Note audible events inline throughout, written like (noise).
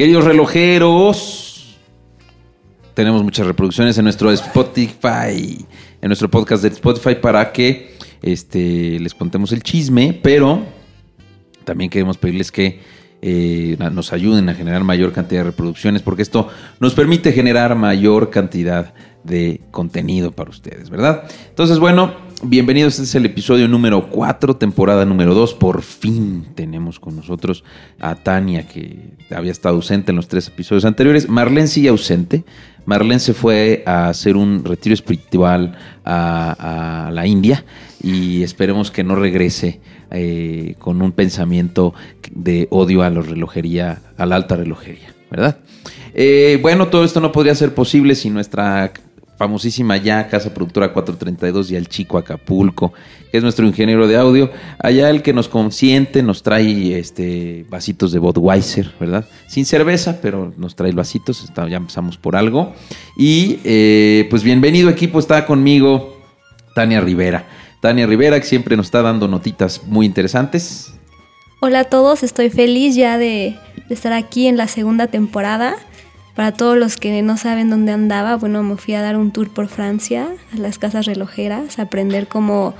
Queridos relojeros, tenemos muchas reproducciones en nuestro Spotify, en nuestro podcast de Spotify para que este, les contemos el chisme, pero también queremos pedirles que eh, nos ayuden a generar mayor cantidad de reproducciones, porque esto nos permite generar mayor cantidad de contenido para ustedes, ¿verdad? Entonces, bueno, bienvenidos. Este es el episodio número 4, temporada número 2. Por fin tenemos con nosotros a Tania, que había estado ausente en los tres episodios anteriores. Marlene sigue ausente. Marlene se fue a hacer un retiro espiritual a, la India y esperemos que no regrese eh, con un pensamiento de odio a la relojería, a la alta relojería, ¿verdad? Eh, bueno, todo esto no podría ser posible si nuestra famosísima ya Casa Productora 432 y el Chico Acapulco, que es nuestro ingeniero de audio, allá el que nos consiente, nos trae este vasitos de Budweiser, ¿verdad? Sin cerveza, pero nos trae vasitos, ya empezamos por algo. Y eh, pues bienvenido equipo, está conmigo Tania Rivera. Tania Rivera, que siempre nos está dando notitas muy interesantes. Hola a todos, estoy feliz ya de, estar aquí en la segunda temporada. Para todos los que no saben dónde andaba, bueno, me fui a dar un tour por Francia, a las casas relojeras, a aprender cómo,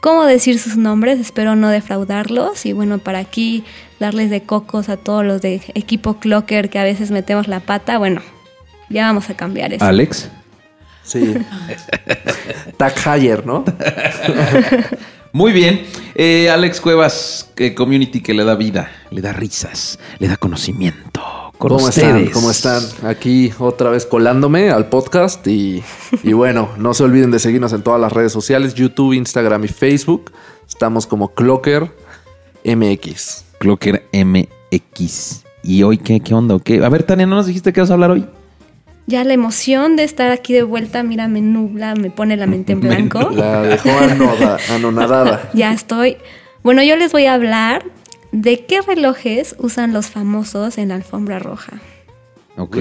cómo decir sus nombres, espero no defraudarlos. Y bueno, para aquí darles de cocos a todos los de equipo Clocker que a veces metemos la pata, bueno, ya vamos a cambiar eso. Alex. Sí. (laughs) Tag Higher, ¿no? (laughs) Muy bien. Eh, Alex Cuevas, community que le da vida, le da risas, le da conocimiento. ¿Cómo están? ¿Cómo están? Aquí otra vez colándome al podcast y, y (laughs) bueno, no se olviden de seguirnos en todas las redes sociales, YouTube, Instagram y Facebook. Estamos como Clocker MX. Clocker MX. ¿Y hoy qué, qué onda? ¿Qué? A ver, Tania, ¿no nos dijiste que vas a hablar hoy? ya la emoción de estar aquí de vuelta, mira, me nubla, me pone la mente en (laughs) blanco. La dejó anonadada. (laughs) ya estoy. Bueno, yo les voy a hablar de qué relojes usan los famosos en la alfombra roja. Ok,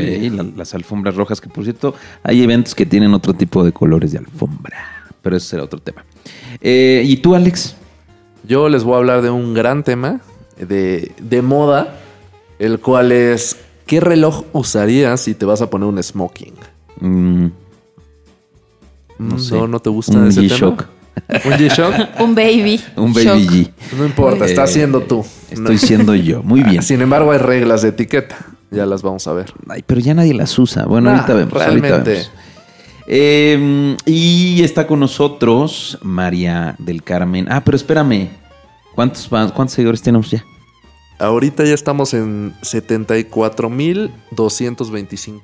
las alfombras rojas, que por cierto, hay eventos que tienen otro tipo de colores de alfombra, pero ese será otro tema. Eh, ¿Y tú, Alex? Yo les voy a hablar de un gran tema de, de moda, el cual es ¿Qué reloj usarías si te vas a poner un smoking? Mm. No, sé. no, te gusta un ese G-Shock. ¿Un G-Shock? un baby. Un baby G. No importa, está siendo tú. Estoy siendo yo. Muy bien. Sin embargo, hay reglas de etiqueta. Ya las vamos a ver. Ay, pero ya nadie las usa. Bueno, ahorita vemos. Realmente. Em, y está con nosotros María del Carmen. Ah, pero espérame. ¿Cuántos, cuántos seguidores tenemos ya? Ahorita ya estamos en 74.225.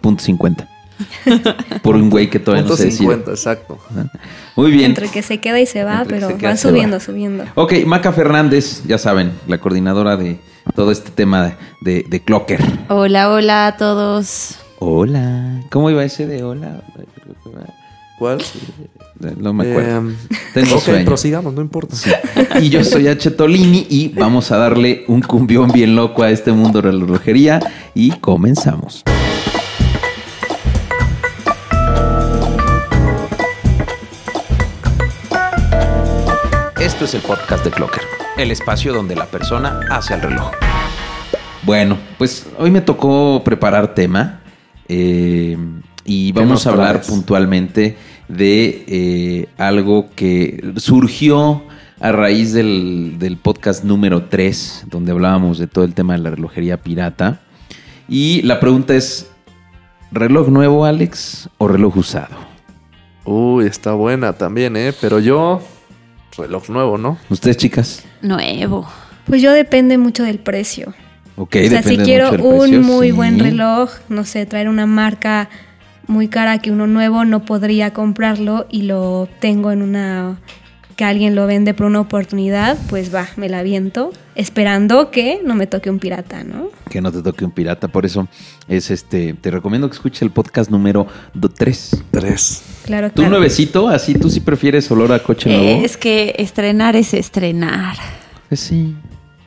Punto 50. (laughs) Por un güey que todavía no se 50, exacto. Muy bien. Entre que se queda y se va, pero va subiendo, subiendo. Ok, Maca Fernández, ya saben, la coordinadora de todo este tema de, de Clocker. Hola, hola a todos. Hola. ¿Cómo iba ese de hola? ¿Cuál? No me acuerdo. Eh, prosigamos, no importa. Y yo soy H. Tolini y vamos a darle un cumbión bien loco a este mundo de la relojería y comenzamos. Esto es el podcast de Clocker, el espacio donde la persona hace el reloj. Bueno, pues hoy me tocó preparar tema. Eh, y vamos a hablar puntualmente de eh, algo que surgió a raíz del, podcast número 3, donde hablábamos de todo el tema de la relojería pirata. Y la pregunta es, ¿reloj nuevo, Alex, o reloj usado? Uy, está buena también, ¿eh? Pero yo, reloj nuevo, ¿no? ¿Ustedes, chicas? Nuevo. Pues yo depende mucho del precio. Ok, o sea, si quiero un muy buen reloj, no sé, traer una marca muy cara que uno nuevo no podría comprarlo y lo tengo en una que alguien lo vende por una oportunidad, pues va, me la viento, esperando que no me toque un pirata, ¿no? Que no te toque un pirata, por eso es este, te recomiendo que escuches el podcast número 3. 3. Claro, ¿Tú nuevecito? Así tú sí prefieres olor a coche nuevo. Es que estrenar es estrenar. Pues sí.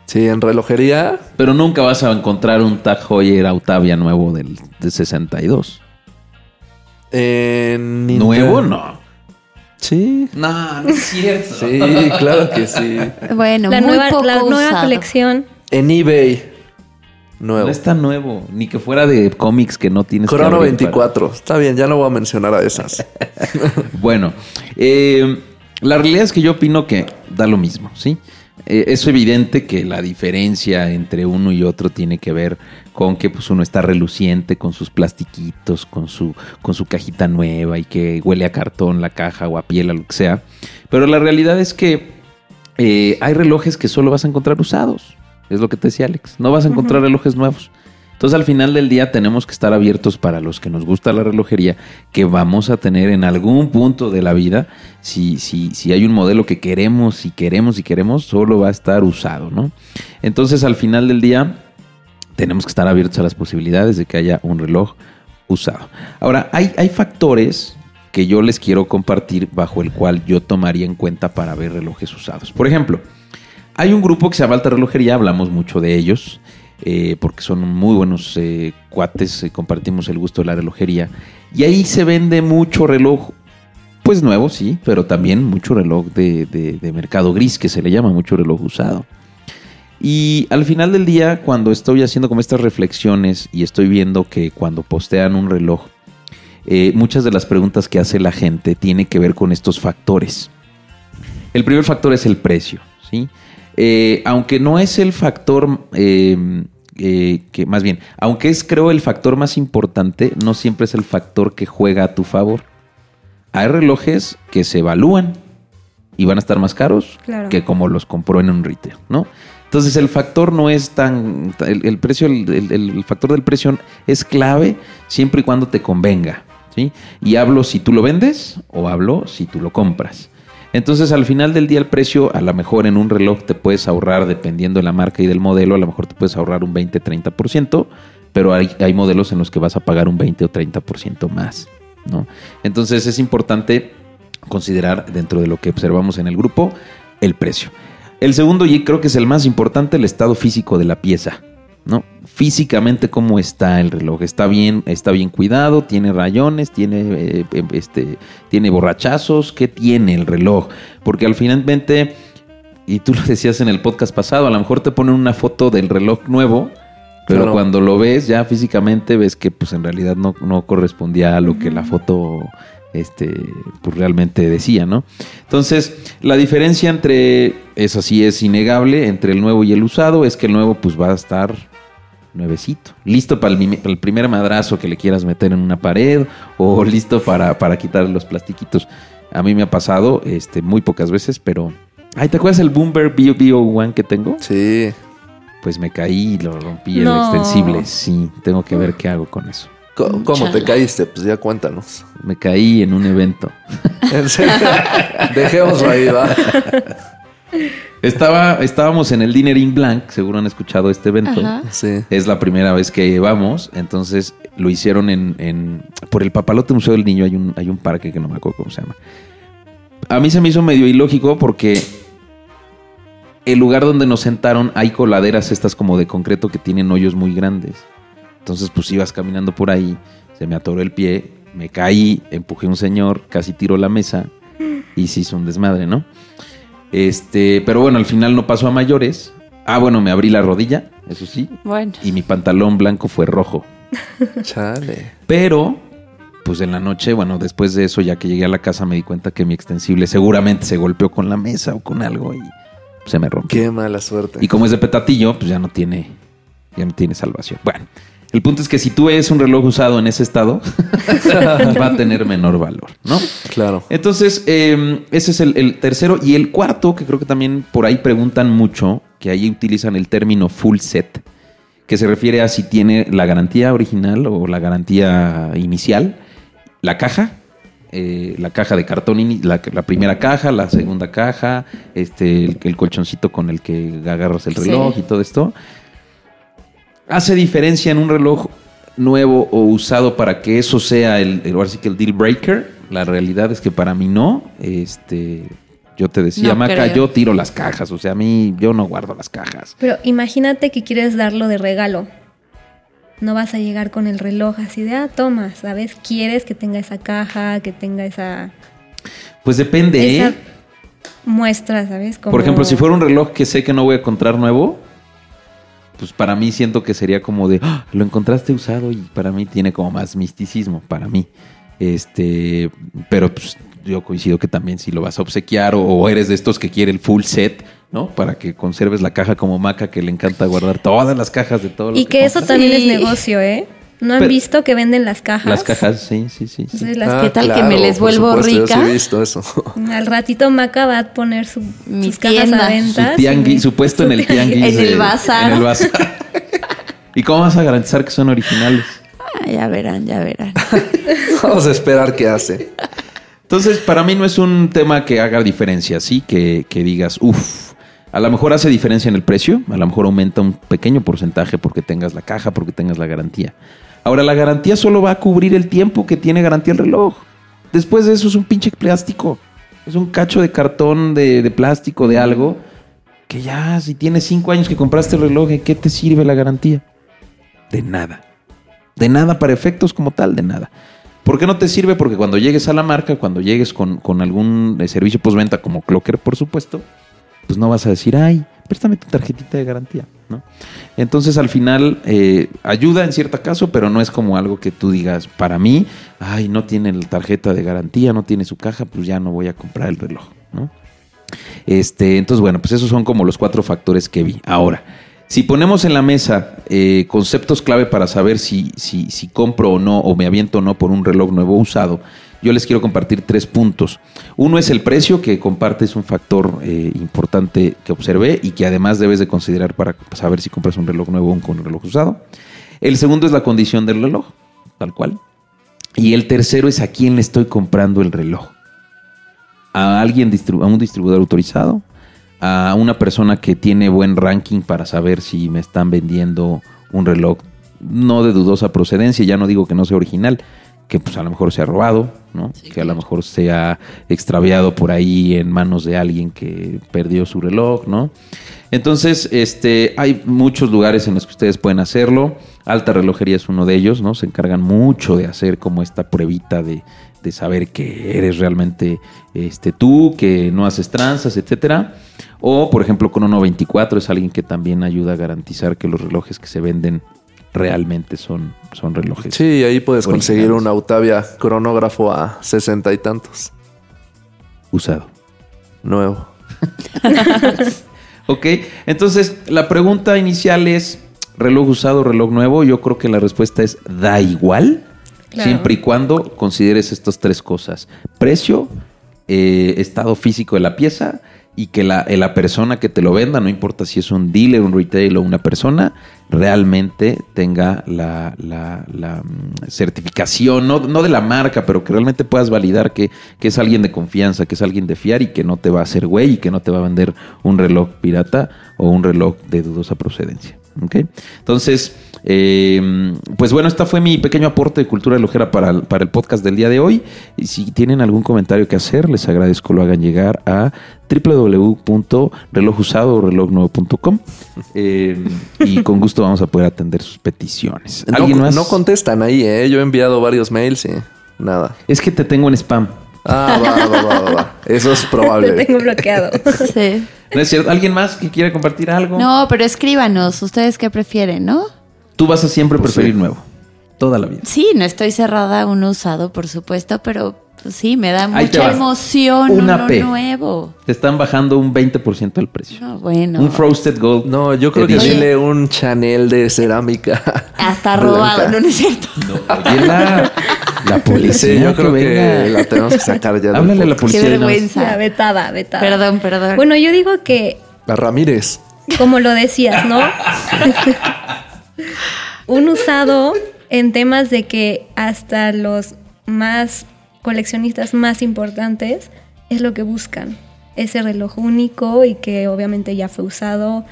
Sí, en relojería. Pero nunca vas a encontrar un Tag Heuer Autavia nuevo del, de 62. ¿Nuevo? No. Sí. No, no es cierto. sí, claro que sí. Bueno, la muy nueva, poco la nueva colección. En eBay. Nuevo. No es tan nuevo, ni que fuera de cómics que no tienes que Crono para- 24. Está bien, ya no voy a mencionar a esas. (laughs) Bueno, eh, la realidad es que yo opino que da lo mismo, ¿sí? Eh, es evidente que la diferencia entre uno y otro tiene que ver con que pues, uno está reluciente con sus plastiquitos, con su, con su cajita nueva y que huele a cartón la caja o a piel, a lo que sea. Pero la realidad es que eh, hay relojes que solo vas a encontrar usados. Es lo que te decía Alex. No vas a encontrar relojes nuevos. Entonces al final del día tenemos que estar abiertos para los que nos gusta la relojería, que vamos a tener en algún punto de la vida, si, si, si hay un modelo que queremos y queremos y queremos, solo va a estar usado, ¿no? Entonces al final del día tenemos que estar abiertos a las posibilidades de que haya un reloj usado. Ahora, hay, hay factores que yo les quiero compartir bajo el cual yo tomaría en cuenta para ver relojes usados. Por ejemplo, hay un grupo que se llama Alta Relojería, hablamos mucho de ellos, eh, porque son muy buenos eh, cuates, eh, compartimos el gusto de la relojería. Y ahí se vende mucho reloj, pues nuevo, sí, pero también mucho reloj de, mercado gris, que se le llama mucho reloj usado. Y al final del día, cuando estoy haciendo como estas reflexiones y estoy viendo que cuando postean un reloj, muchas de las preguntas que hace la gente tiene que ver con estos factores. El primer factor es el precio, ¿sí? Eh, aunque no es el factor eh, eh, que, más bien, aunque es creo el factor más importante, no siempre es el factor que juega a tu favor. Hay relojes que se evalúan y van a estar más caros Claro. que como los compró en un retail, ¿no? Entonces el factor no es tan, el, el precio, el, el- el factor del precio es clave siempre y cuando te convenga, ¿sí? Y hablo si tú lo vendes o hablo si tú lo compras. Entonces al final del día el precio, a lo mejor en un reloj te puedes ahorrar, dependiendo de la marca y del modelo, a lo mejor te puedes ahorrar un 20-30%, pero hay, modelos en los que vas a pagar un 20 o 30% más, ¿no? Entonces es importante considerar dentro de lo que observamos en el grupo el precio. El segundo, y creo que es el más importante, el estado físico de la pieza. ¿No? Físicamente, ¿cómo está el reloj? ¿Está bien, está bien cuidado? ¿Tiene rayones? ¿Tiene, eh, eh, este, ¿Tiene borrachazos? ¿Qué tiene el reloj? Porque al finalmente, y tú lo decías en el podcast pasado, a lo mejor te ponen una foto del reloj nuevo, pero Claro. cuando lo ves ya físicamente ves que pues en realidad no, no correspondía a lo que la foto este, pues realmente decía, ¿no? Entonces, la diferencia entre, eso sí es innegable, entre el nuevo y el usado, es que el nuevo pues va a estar nuevecito, listo para el, mi- para el primer madrazo que le quieras meter en una pared o (laughs) listo para, para quitar los plastiquitos. A mí me ha pasado este, muy pocas veces, pero... Ay, ¿te acuerdas el Boomer Bio Bio One que tengo? Sí. Pues me caí y lo rompí el No. extensible. Sí, tengo que ver qué hago con eso. ¿Cómo te caíste? Pues ya cuéntanos. Me caí en un evento. (laughs) En serio. (laughs) Dejémoslo ahí, va. Estaba, estábamos en el Dinner in Blanc, seguro han escuchado este evento. Ajá. Sí. Es la primera vez que vamos, entonces lo hicieron en, en- por el Papalote Museo del Niño hay un, hay un parque que no me acuerdo cómo se llama. A mí se me hizo medio ilógico porque el lugar donde nos sentaron hay coladeras estas como de concreto que tienen hoyos muy grandes. Entonces pues ibas caminando por ahí, se me atoró el pie, me caí, empujé a un señor, casi tiró la mesa y se hizo un desmadre, ¿no? Este, pero bueno, al final no pasó a mayores. Ah, bueno, me abrí la rodilla, eso sí, Bueno. y mi pantalón blanco fue rojo. (laughs) Chale. Pero, pues en la noche, bueno, después de eso, ya que llegué a la casa, me di cuenta que mi extensible seguramente se golpeó con la mesa o con algo y se me rompió. Qué mala suerte. Y como es de petatillo, pues ya no tiene, ya no tiene salvación. Bueno, el punto es que si tú ves un reloj usado en ese estado, (laughs) va a tener menor valor, ¿no? Claro. Entonces, eh, ese es el, el tercero. Y el cuarto, que creo que también por ahí preguntan mucho, que ahí utilizan el término full set, que se refiere a si tiene la garantía original o la garantía inicial, la caja, eh, la caja de cartón, la, la primera caja, la segunda caja, este, el, el colchoncito con el que agarras el Sí. reloj y todo esto. ¿Hace diferencia en un reloj nuevo o usado para que eso sea el, el, ahora sí que el deal breaker? La realidad es que para mí no. Este, yo te decía, No Maca, creo. yo tiro las cajas. O sea, a mí yo no guardo las cajas. Pero imagínate que quieres darlo de regalo. No vas a llegar con el reloj así de, ah, toma, ¿sabes? Quieres que tenga esa caja, que tenga esa, Pues depende. esa ¿eh? muestra, ¿sabes? Como- Por ejemplo, si fuera un reloj que sé que no voy a encontrar nuevo, pues para mí siento que sería como de, "Ah, lo encontraste usado y para mí tiene como más misticismo, para mí. Este, pero pues yo coincido que también si lo vas a obsequiar o, o eres de estos que quiere el full set, ¿no? Para que conserves la caja como maca que le encanta guardar todas las cajas de todo lo Y que eso también Sí. es negocio, ¿eh? ¿No han Pero- visto que venden las cajas? Las cajas, sí, sí, sí. sí. Entonces, las- Ah, ¿Qué tal que me les por vuelvo supuesto, yo sí rica? he visto eso. (laughs) Al ratito Maca va a poner su, Mi sus cajas tienda. a venta. Su tianguis, su puesto en el (laughs) tianguis. En el bazar. En el bazar. (laughs) ¿Y cómo vas a garantizar que son originales? Ah, ya verán, ya verán. Vamos a esperar qué hace. Entonces, para mí no es un tema que haga diferencia, sí, que, que digas, uff, a lo mejor hace diferencia en el precio, a lo mejor aumenta un pequeño porcentaje porque tengas la caja, porque tengas la garantía. Ahora, la garantía solo va a cubrir el tiempo que tiene garantía el reloj. Después de eso es un pinche plástico. Es un cacho de cartón, de, plástico, de algo, que ya, si tienes cinco años que compraste el reloj, ¿de qué te sirve la garantía? De nada. De nada para efectos como tal, de nada. ¿Por qué no te sirve? Porque cuando llegues a la marca, cuando llegues con, con algún eh, servicio postventa como Clocker, por supuesto, pues no vas a decir, ay, préstame tu tarjetita de garantía, Entonces al final eh, ayuda en cierto caso, pero no es como algo que tú digas, para mí, ay, no tiene la tarjeta de garantía, no tiene su caja, pues ya no voy a comprar el reloj. Este, entonces, bueno, pues esos son como los cuatro factores que vi. Ahora, si ponemos en la mesa eh, conceptos clave para saber si, si, si compro o no, o me aviento o no por un reloj nuevo usado, yo les quiero compartir tres puntos. Uno es el precio, que comparte es un factor eh, importante que observé y que además debes de considerar para saber si compras un reloj nuevo o un reloj usado. El segundo es la condición del reloj, tal cual. Y el tercero es a quién le estoy comprando el reloj a alguien a un distribuidor autorizado, a una persona que tiene buen ranking para saber si me están vendiendo un reloj no de dudosa procedencia, ya no digo que no sea original, que pues a lo mejor se ha robado, ¿no? que a lo mejor se ha extraviado por ahí en manos de alguien que perdió su reloj, ¿no? Entonces, este, hay muchos lugares en los que ustedes pueden hacerlo. Alta Relojería es uno de ellos, ¿no? Se encargan mucho de hacer como esta pruebita de, de saber que eres realmente este, tú, que no haces tranzas, etcétera. O, por ejemplo, con 124 es alguien que también ayuda a garantizar que los relojes que se venden realmente son, son relojes. Sí, ahí puedes conseguir un Autavia cronógrafo a sesenta y tantos. Usado. Nuevo. (laughs) Ok, entonces la pregunta inicial es, ¿reloj usado, reloj nuevo? Yo creo que la respuesta es, da igual, Claro. siempre y cuando consideres estas tres cosas. Precio, eh, estado físico de la pieza y que la, eh, la persona que te lo venda, no importa si es un dealer, un retail o una persona, realmente tenga la, la- la, mm, certificación, no, no de la marca, pero que realmente puedas validar que, que es alguien de confianza, que es alguien de fiar y que no te va a hacer güey y que no te va a vender un reloj pirata o un reloj de dudosa procedencia. ¿ok? Entonces, eh, pues bueno, esta fue mi pequeño aporte de cultura relojera para, el- para el podcast del día de hoy. Y si tienen algún comentario que hacer, les agradezco lo hagan llegar a www.relojusado o relojnuevo.com eh, y con gusto vamos a poder atender sus peticiones. No, ¿Alguien más? no contestan ahí, ¿eh? Yo he enviado varios mails y nada. es que te tengo en spam. Ah, va, va, va, va, va. Eso es (laughs) Te probable. tengo bloqueado. Sí. ¿No es cierto? ¿Alguien más que quiera compartir algo? No, pero escríbanos, ustedes qué prefieren, ¿no? Tú vas a siempre Pues preferir sí. nuevo. Toda la vida. Sí, no estoy cerrada a un usado, por supuesto, pero pues, sí, me da Ahí mucha emoción Una uno P. nuevo. Te están bajando un 20% del precio. No, bueno. Un Frosted Gold. No, yo creo que dile un Chanel de cerámica. Hasta (laughs) robado, no, no es cierto. Oye, la, la policía. Sí, yo creo que, la tenemos que sacar ya. Háblale a la policía. Qué vergüenza. Vetada, vetada. Perdón, perdón. Bueno, yo digo que, La Ramírez. como lo decías, ¿no? (laughs) Un usado en temas de que hasta los más coleccionistas más importantes es lo que buscan. Ese reloj único y que obviamente ya fue usado.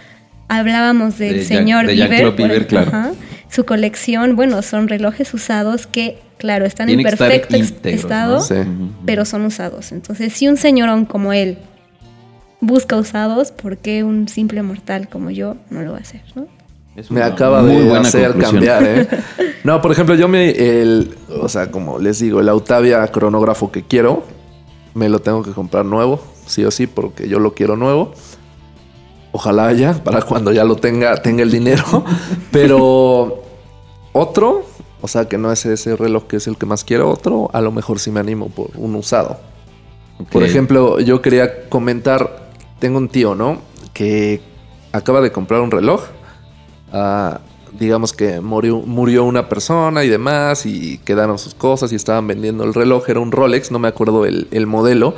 Hablábamos del De Jack- señor de Jack Bieber. Claro. ajá. Su colección, bueno, son relojes usados que, claro, están en perfecto íntegros, estado, ¿no? Sí. pero son usados. Entonces, si un señorón como él busca usados, ¿por qué un simple mortal como yo no lo va a hacer? ¿no? Es Me acaba de hacer conclusión. cambiar, ¿eh? (laughs) No, por ejemplo, yo me, el, o sea, como les digo, el Autavia cronógrafo que quiero, me lo tengo que comprar nuevo, sí o sí, porque yo lo quiero nuevo. Ojalá haya para cuando ya lo tenga, tenga el dinero. (laughs) Pero otro, o sea, que no es ese reloj que es el que más quiero, otro, a lo mejor sí me animo por un usado. Por ejemplo, yo quería comentar, tengo un tío, ¿no? Que acaba de comprar un reloj. Ah, digamos que murió, murió una persona y demás y quedaron sus cosas y estaban vendiendo el reloj. Era un Rolex, no me acuerdo el, el modelo,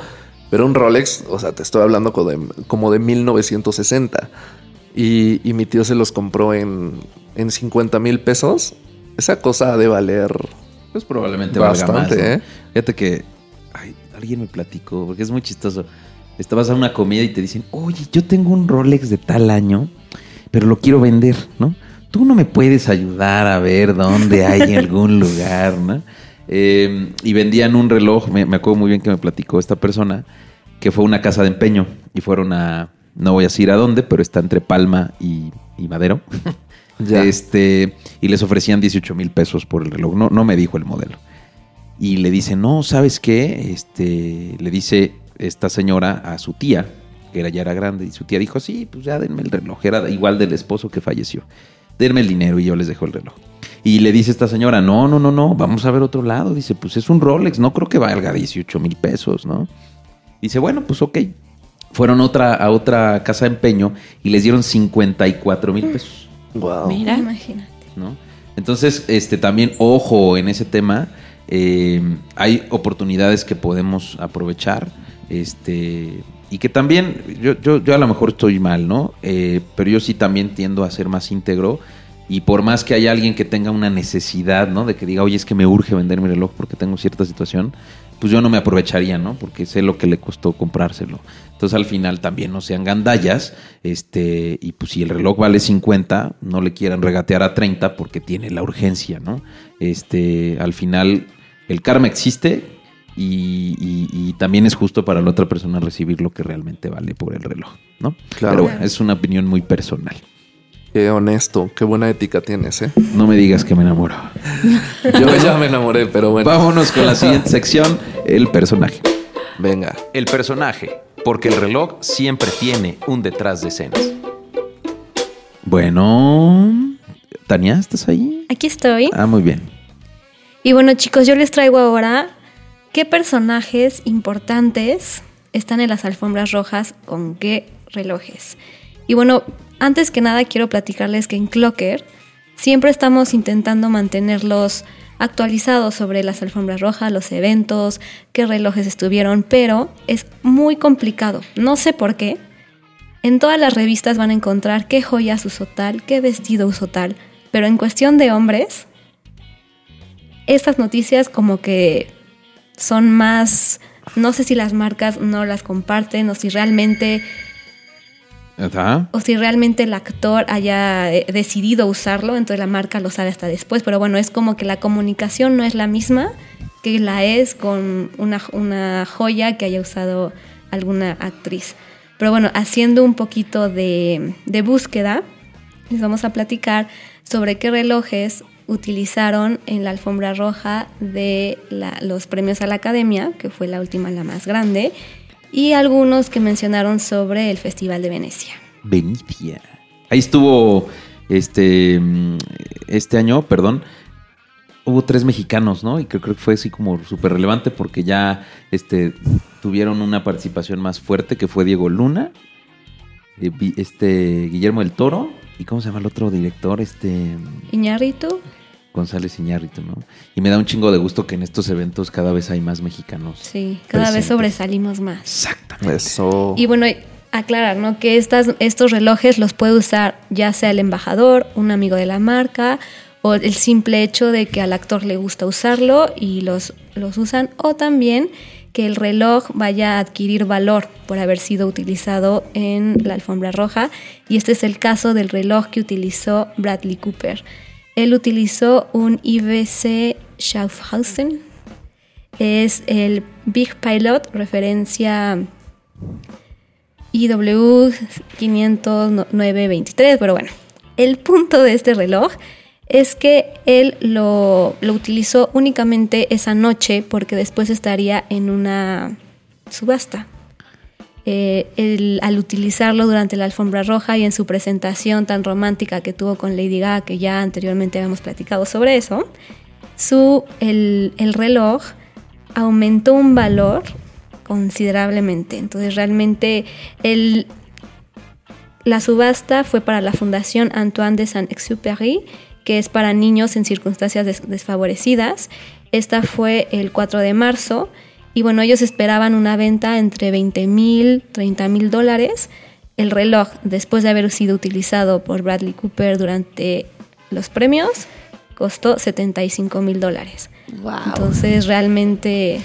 pero un Rolex, o sea, te estoy hablando como de, como de 1960. Y, y mi tío se los compró en, en 50 mil pesos. Esa cosa ha de valer Pues probablemente valga más. Bastante. ¿eh? Fíjate que ay, alguien me platicó, porque es muy chistoso. Estabas a una comida y te dicen, oye, yo tengo un Rolex de tal año, pero lo quiero vender, ¿no? Tú no me puedes ayudar a ver dónde hay en (laughs) algún lugar, ¿no? Eh, y vendían un reloj, me, me acuerdo muy bien que me platicó esta persona, que fue una casa de empeño y fueron a, no voy a decir a dónde, pero está entre Palma y, y Madero. (laughs) Ya. Este, y les ofrecían 18 mil pesos por el reloj. No, no me dijo el modelo. Y le dice, no, ¿sabes qué? Este, le dice esta señora a su tía, que era, ya era grande, y su tía dijo, sí, pues ya denme el reloj. Era igual del esposo que falleció. Denme el dinero y yo les dejo el reloj. Y le dice esta señora, no, no, no, no, vamos a ver otro lado. Dice, pues es un Rolex, no creo que valga 18 mil pesos, ¿no? Dice, bueno, pues ok. Fueron otra, a otra casa de empeño y les dieron 54 mil pesos. Wow. Mira. Imagínate. ¿no? Entonces, este también, ojo en ese tema, eh, hay oportunidades que podemos aprovechar, este, y que también, yo, yo, yo a lo mejor estoy mal, ¿no? Eh, pero yo sí también tiendo a ser más íntegro, y por más que haya alguien que tenga una necesidad, ¿no? De que diga, oye, es que me urge vender mi reloj porque tengo cierta situación, pues yo no me aprovecharía, ¿no? Porque sé lo que le costó comprárselo. Entonces al final también no sean gandallas, este, y pues si el reloj vale 50, no le quieran regatear a 30 porque tiene la urgencia, ¿no? Este, al final el karma existe y, y- y también es justo para la otra persona recibir lo que realmente vale por el reloj, ¿no? Claro. Pero bueno, es una opinión muy personal. Qué honesto, qué buena ética tienes, ¿eh? No me digas que me enamoro. (laughs) Yo ya me enamoré, pero bueno. Vámonos con la siguiente (laughs) sección, el personaje. Venga. El personaje, porque el reloj siempre tiene un detrás de escenas. Bueno, Tania, ¿estás ahí? Aquí estoy. Ah, muy bien. Y bueno, chicos, yo les traigo ahora qué personajes importantes están en las alfombras rojas con qué relojes. Y bueno, antes que nada quiero platicarles que en Clocker siempre estamos intentando mantenerlos actualizados sobre las alfombras rojas, los eventos, qué relojes estuvieron, pero es muy complicado. No sé por qué. En todas las revistas van a encontrar qué joyas usó tal, qué vestido usó tal, pero en cuestión de hombres, estas noticias como que son más, no sé si las marcas no las comparten o si realmente Ajá. o si realmente el actor haya eh, decidido usarlo, entonces la marca lo sabe hasta después, pero bueno, es como que la comunicación no es la misma que la es con una, una joya que haya usado alguna actriz. Pero bueno, haciendo un poquito de, de búsqueda, les vamos a platicar sobre qué relojes utilizaron en la alfombra roja de los premios a la academia, que fue la última, la más grande, y algunos que mencionaron sobre el Festival de Venecia. Venecia. Ahí estuvo este mm, este año, perdón. Hubo tres mexicanos, ¿no? Y creo, que fue así como súper relevante porque ya este, tuvieron una participación más fuerte que fue Diego Luna, eh, este Guillermo del Toro y ¿cómo se llama el otro director? Este Iñárritu, González Iñárritu, ¿no? Y me da un chingo de gusto que en estos eventos cada vez hay más mexicanos. sí, cada vez sobresalimos más. Exactamente. Eso. Y bueno, aclarar, ¿no? Que estas, estos relojes los puede usar ya sea el embajador, un amigo de la marca, o el simple hecho de que al actor le gusta usarlo y los, los usan, o también que el reloj vaya a adquirir valor por haber sido utilizado en la alfombra roja. Y este es el caso del reloj que utilizó Bradley Cooper. Él utilizó un IBC Schaffhausen. Es el Big Pilot, referencia IW 50923, pero bueno, el punto de este reloj es que él lo, lo utilizó únicamente esa noche porque después estaría en una subasta. eh, al utilizarlo durante la alfombra roja y en su presentación tan romántica que tuvo con Lady Gaga, que ya anteriormente habíamos platicado sobre eso, su, el, el reloj aumentó un valor considerablemente. Entonces realmente el, la subasta fue para la Fundación Antoine de Saint-Exupéry, que es para niños en circunstancias des- desfavorecidas. Esta fue el 4 de marzo y bueno, ellos esperaban una venta entre 20 mil, 30 mil dólares. El reloj, después de haber sido utilizado por Bradley Cooper durante los premios, costó 75 mil dólares. Wow. Entonces realmente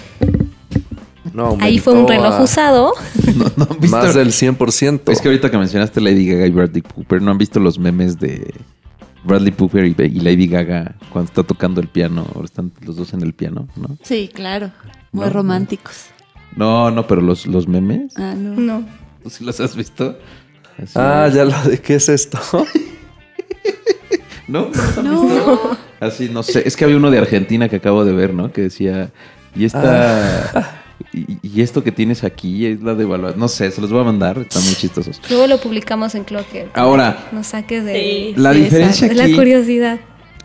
No, ahí fue un reloj a usado. (laughs) No, no han visto- Más del 100%. Es que ahorita que mencionaste Lady Gaga y Bradley Cooper, ¿no han visto los memes de Bradley Cooper y, y Lady Gaga cuando está tocando el piano? Ahora están los dos en el piano, ¿no? Sí, claro. Muy No, románticos. No, no, pero los, los memes, Ah, no. No. ¿tú sí los has visto? Así, Ah, ya lo de qué es esto. (laughs) ¿No? ¿No? Así, no sé. Es que había uno de Argentina que acabo de ver, ¿no? Que decía, y esta... Y, y esto que tienes aquí es la devaluación. No sé, se los voy a mandar. Están muy chistosos. Luego lo publicamos en Clocker. Ahora, Nos saques de, la de diferencia de aquí- la curiosidad.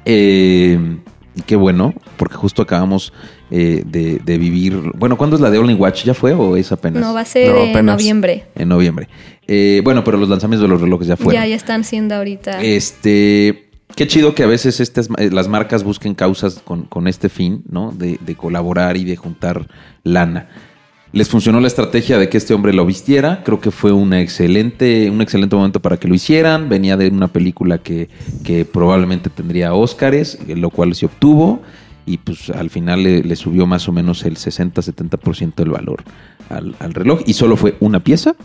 Eh, y qué bueno, porque justo acabamos eh, de, de vivir. Bueno, ¿cuándo es la de Only Watch? ¿Ya fue o es apenas? No, va a ser No, en noviembre. En noviembre. Eh, bueno, pero los lanzamientos de los relojes ya fueron. Ya, ya están siendo ahorita. Este. Qué chido que a veces estas, eh, las marcas busquen causas con, con este fin, ¿no? De, de colaborar y de juntar lana. Les funcionó la estrategia de que este hombre lo vistiera. Creo que fue una excelente, un excelente momento para que lo hicieran. Venía de una película que, que probablemente tendría Óscares, eh, lo cual se obtuvo. Y pues al final le, subió más o menos el 60-70% del valor al, al reloj. Y solo fue una pieza,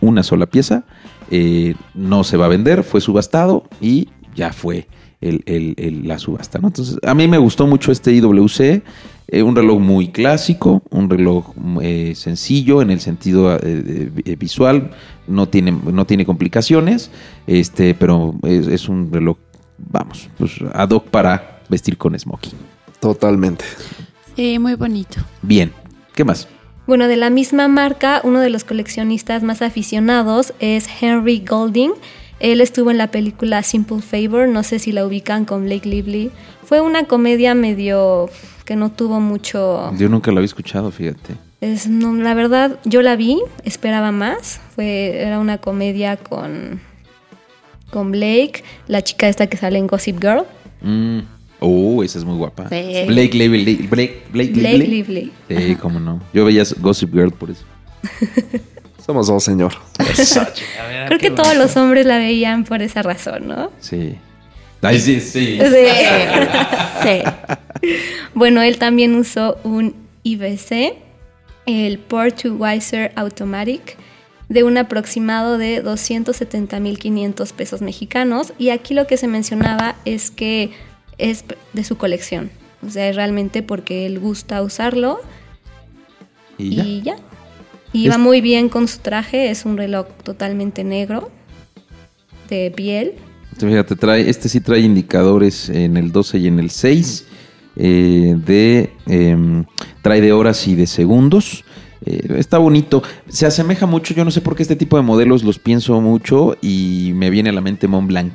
una sola pieza. Eh, no se va a vender, fue subastado y ya fue el- el- el- la subasta. ¿no? Entonces, a mí me gustó mucho este IWC. eh, un reloj muy clásico, un reloj eh, sencillo en el sentido eh, eh, visual, no tiene, no tiene complicaciones, este, pero es, es un reloj, vamos, pues ad hoc para vestir con smoking. Totalmente. Sí, muy bonito. Bien, ¿qué más? Bueno, de la misma marca, uno de los coleccionistas más aficionados es Henry Golding. Él estuvo en la película Simple Favor, no sé si la ubican con Blake Lively. Fue una comedia medio que no tuvo mucho... Yo nunca lo había escuchado, fíjate. Es, no, la verdad, yo la vi, esperaba más. Fue, era una comedia con, con Blake, la chica esta que sale en Gossip Girl. Mm. Oh, esa es muy guapa. Sí. Blake Lively. Blake, Blake, Blake Lively. Lively. Sí, cómo no. Yo veía Gossip Girl por eso. (laughs) Somos dos, señor. Creo que todos los hombres la veían por esa razón, ¿no? Sí. Ay, sí, sí. Sí. Sí. Bueno, él también usó un IBC, el Port to Wiser Automatic, de un aproximado de 270.500 pesos mexicanos. Y aquí lo que se mencionaba es que es de su colección. O sea, es realmente porque él gusta usarlo Y ya. y ya. Y va muy bien con su traje, es un reloj totalmente negro, de piel. Fíjate, trae, este sí trae indicadores en el 12 y en el 6. eh, de em, trae de horas y de segundos. Eh, está bonito. Se asemeja mucho. Yo no sé por qué este tipo de modelos los pienso mucho y me viene a la mente Mont Blanc.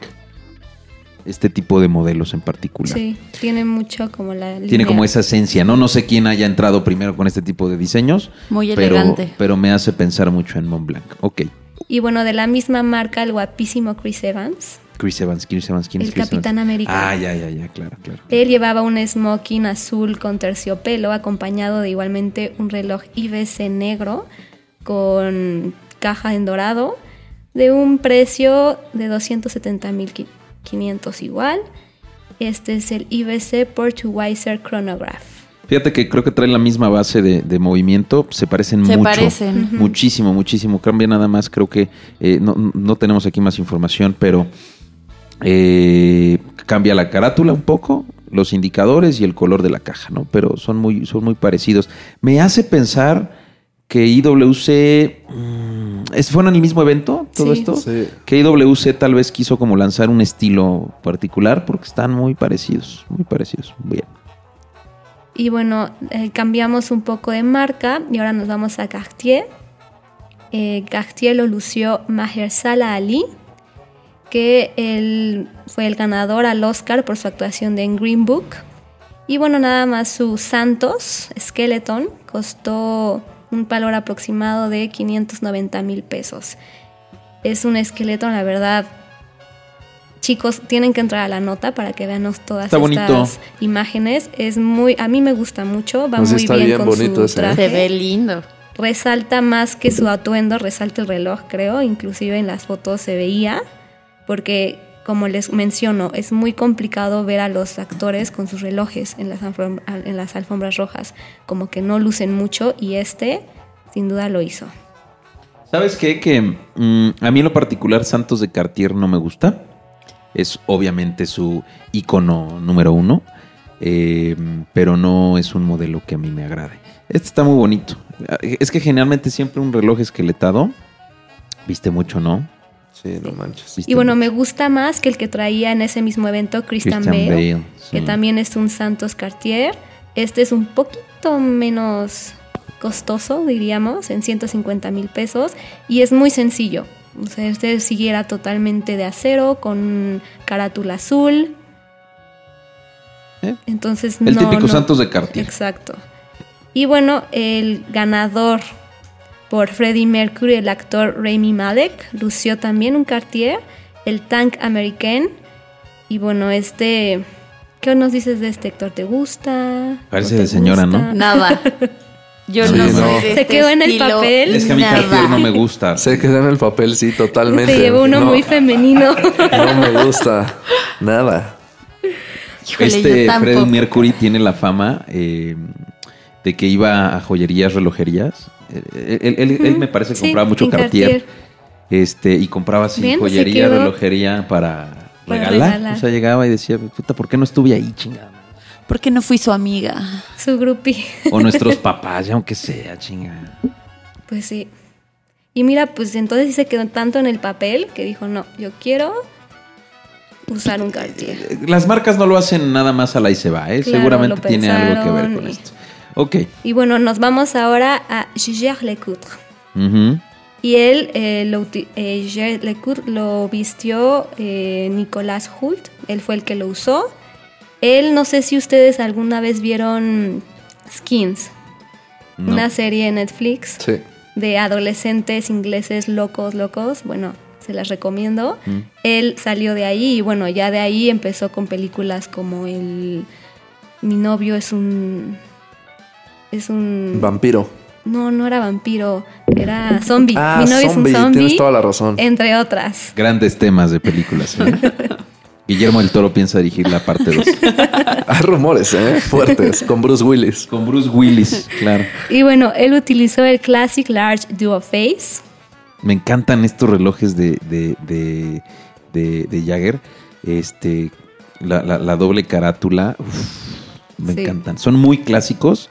Este tipo de modelos en particular. Sí, tiene mucho como la Tiene línea. como esa esencia, ¿no? No sé quién haya entrado primero con este tipo de diseños. Muy elegante. Pero me hace pensar mucho en Mont Blanc. Ok. Y bueno, de la misma marca, el guapísimo Chris Evans. Chris Evans, Chris Evans, ¿quién es El Chris Capitán Evans? América. Ah, ya, ya, ya, claro, claro. Él llevaba un smoking azul con terciopelo, acompañado de igualmente un reloj IBC negro con caja en dorado, de un precio de 270.500 igual. Este es el IBC Port to Wiser Chronograph. Fíjate que creo que traen la misma base de, de movimiento, se parecen Se mucho. parecen. Muchísimo, muchísimo. Cambia nada más, creo que eh, no, no tenemos aquí más información, pero eh, cambia la carátula un poco, los indicadores y el color de la caja, ¿no? Pero son muy, son muy parecidos. Me hace pensar que IWC mm, es, fueron en el mismo evento, todo Sí. esto. Sí. Que IWC tal vez quiso como lanzar un estilo particular porque están muy parecidos, muy parecidos. Bien. Y bueno, eh, cambiamos un poco de marca y ahora nos vamos a Cartier. eh, Cartier lo lució Mahershala Ali, que él fue el ganador al Oscar por su actuación de en Green Book. Y bueno, nada más su Santos Skeleton costó un valor aproximado de 590 mil pesos. Es un esqueleto, la verdad. Chicos, tienen que entrar a la nota para que vean todas Está estas bonito. imágenes. Es muy, a mí me gusta mucho, va Pues muy está bien, bien con bonito su ese, ¿eh? traje Se ve lindo. resalta más que su atuendo, resalta el reloj, creo, inclusive en las fotos se veía, porque como les menciono, es muy complicado ver a los actores con sus relojes en las, alfombras rojas, como que no lucen mucho y este sin duda lo hizo. ¿Sabes qué? Que mm, a mí en lo particular Santos de Cartier no me gusta. Es obviamente su icono número uno. eh, pero no es un modelo que a mí me agrade. Este está muy bonito. Es que generalmente siempre un reloj esqueletado viste mucho, ¿no? Sí, no manches. Y bueno, me gusta más que el que traía en ese mismo evento Christian, Christian Bale, Bale, que también es un Santos Cartier. Este es un poquito menos costoso, diríamos, en 150 mil pesos. Y es muy sencillo. O sea, este siguiera totalmente de acero, con carátula azul. ¿Eh? Entonces, El no, típico no- Santos de Cartier. Exacto. Y bueno, el ganador por Freddie Mercury, el actor Rami Malek, lució también un Cartier, el Tank American. Y bueno, este. ¿Qué nos dices de este Héctor? ¿Te gusta? Parece ¿No te de señora, ¿no? Nada. (laughs) Yo Sí, no no. soy de Se este quedó en el estilo. papel. Es que a mí Nada. Cartier no me gusta. (laughs) Se queda en el papel, sí, totalmente. Te llevó uno No, muy femenino. (laughs) No me gusta. Nada. Híjole, este. Freddie Mercury tiene la fama eh, de que iba a joyerías, relojerías. Eh, Él, él- él me parece que Sí, compraba mucho Cartier. Cartier. Este, y compraba así Bien, joyería, relojería para, Para regalar. regalar. O sea, llegaba y decía, puta, ¿por qué no estuve ahí, chingada? ¿Por qué no fui su amiga? Su grupi. O nuestros (laughs) papás, ya aunque sea, chingada. Pues sí. Y mira, pues entonces se quedó tanto en el papel que dijo, no, yo quiero usar un Cartier. Las marcas no lo hacen nada más a la y se va, ¿eh? Claro, Seguramente tiene algo que ver con y- esto. Ok. Y bueno, nos vamos ahora a Gégère Lecoultre. Ujú. Y él, eh, lo, eh, Gégère Lecoultre lo vistió eh, Nicolas Hult. Él fue el que lo usó. Él, no sé si ustedes alguna vez vieron Skins, No. una serie en Netflix Sí. de adolescentes ingleses locos, locos. Bueno, se las recomiendo. Él salió de ahí y bueno, ya de ahí empezó con películas como el... Mi novio es un... Es un... Vampiro. No, no era vampiro, era zombie. Ah, Mi novio zombie, es un zombie. tienes toda la razón. Entre otras. Grandes temas de películas. ¿eh? (laughs) Guillermo del Toro piensa dirigir la parte 2. (laughs) Hay rumores, ¿eh? Fuertes. Con Bruce Willis. Con Bruce Willis, claro. Y bueno, él utilizó el Classic Large Duo Face. Me encantan estos relojes de, de, de, de- de Jagger. Este, la, la- la doble carátula. uf, me Sí. encantan. Son muy clásicos.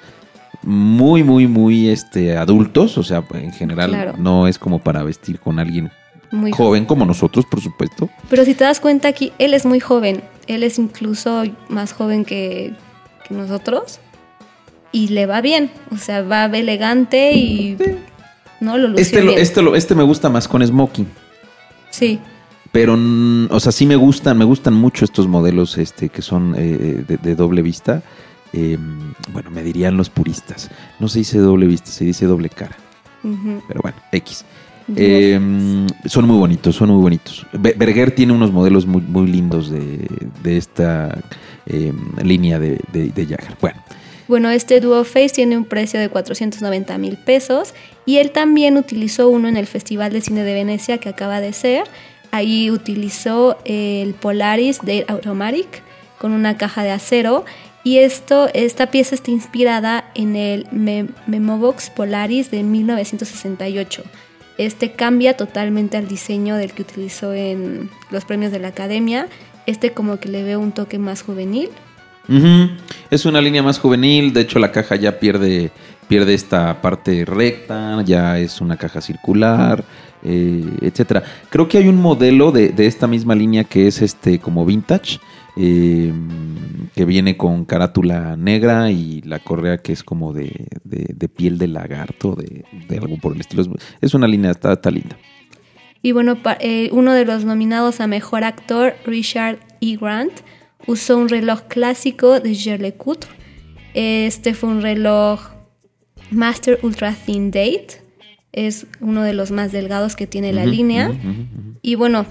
Muy, muy, muy este, adultos. O sea, en general Claro. no es como para vestir con alguien Muy joven como nosotros, por supuesto. Pero si te das cuenta aquí, él es muy joven. Él es incluso más joven que, que nosotros. Y le va bien. O sea, va elegante y no lo lució Este, lo- este, lo- este me gusta más con smoking. Sí. Pero, mm, o sea, sí me gustan, me gustan mucho estos modelos este, que son eh, de, de doble vista. Eh, bueno, me dirían los puristas. No se dice doble vista, se dice doble cara. Pero bueno, X. Eh, son muy bonitos, son muy bonitos. Be- Berger tiene unos modelos muy, muy lindos de, de esta eh, línea de, de, de. Bueno, Bueno, este Duo Face tiene un precio de 490 mil pesos y él también utilizó uno en el Festival de Cine de Venecia que acaba de ser. Ahí utilizó el Polaris de Automatic con una caja de acero y esto, esta pieza está inspirada en el Me- Memobox Polaris de 1968. Este cambia totalmente al diseño del que utilizó en los premios de la Academia. Este como que le veo un toque más juvenil. Es una línea más juvenil, de hecho la caja ya pierde, pierde esta parte recta, ya es una caja circular, eh, etcétera. Creo que hay un modelo de, de esta misma línea que es este como vintage, eh, que viene con carátula negra y la correa que es como de, de- de piel de lagarto, de, de algo por el estilo. Es, una línea, está, está linda. Y bueno, eh, uno de los nominados a mejor actor, Richard E. Grant, usó un reloj clásico de Gerle Couture. Este fue un reloj Master Ultra Thin Date. Es uno de los más delgados que tiene la línea. Y bueno,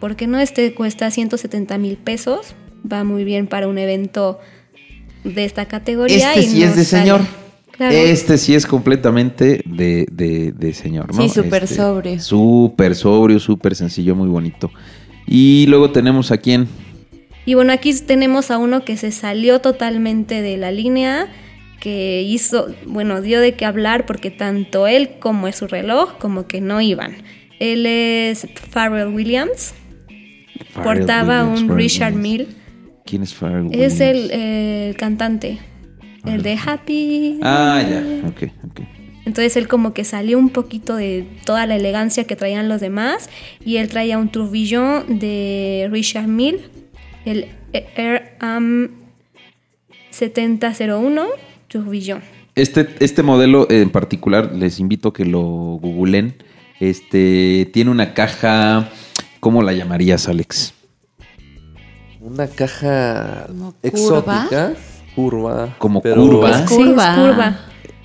¿por qué no? Este cuesta 170 mil pesos. Va muy bien para un evento de esta categoría. Este y sí es de sale- señor. Claro. Este sí es completamente de, de- de señor, ¿no? Sí, súper Este, sobrio. Súper sobrio, súper sencillo, muy bonito. Y luego tenemos a quién. Y bueno, aquí tenemos a uno que se salió totalmente de la línea, que hizo, bueno, dio de qué hablar porque tanto él como es su reloj como que no iban. Él es Pharrell Williams, Pharrell portaba Williams, un Pharrell Richard Williams. Mill, ¿Quién es Pharrell es el, Williams? el cantante, el de Happy. Ah, ya, ok, ok. Entonces él como que salió un poquito de toda la elegancia que traían los demás y él traía un tourbillon de Richard Mill, el Air Am 7001 tourbillon. Este, este modelo en particular, les invito a que lo googlen. Este tiene una caja, ¿cómo la llamarías, Alex? Una caja Como exótica. Curva. Como pero- curva. Es Sí, curva. es curva.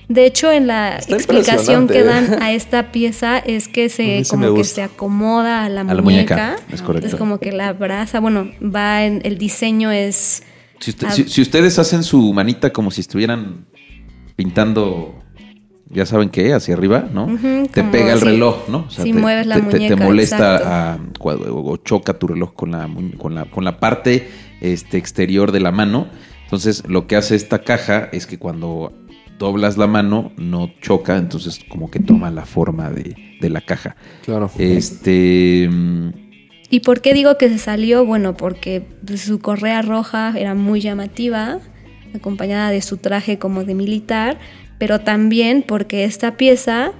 De hecho, en la Está explicación que dan a esta pieza es que se como que se acomoda a la, A la muñeca. muñeca, es correcto. Es como que la abraza, bueno, va en el diseño es Si, usted- si- si ustedes hacen su manita como si estuvieran pintando, ya saben qué, hacia arriba, ¿no? Te pega el si- reloj, ¿no? O sea, si te, mueves la te- te- molesta a- cuando- o choca tu reloj con la, con la, con la parte este, exterior de la mano. Entonces, lo que hace esta caja es que cuando doblas la mano no choca, entonces como que toma la forma de, de la caja. Claro. Este... ¿Y por qué digo que se salió? Bueno, porque su correa roja era muy llamativa, acompañada de su traje como de militar, pero también porque esta pieza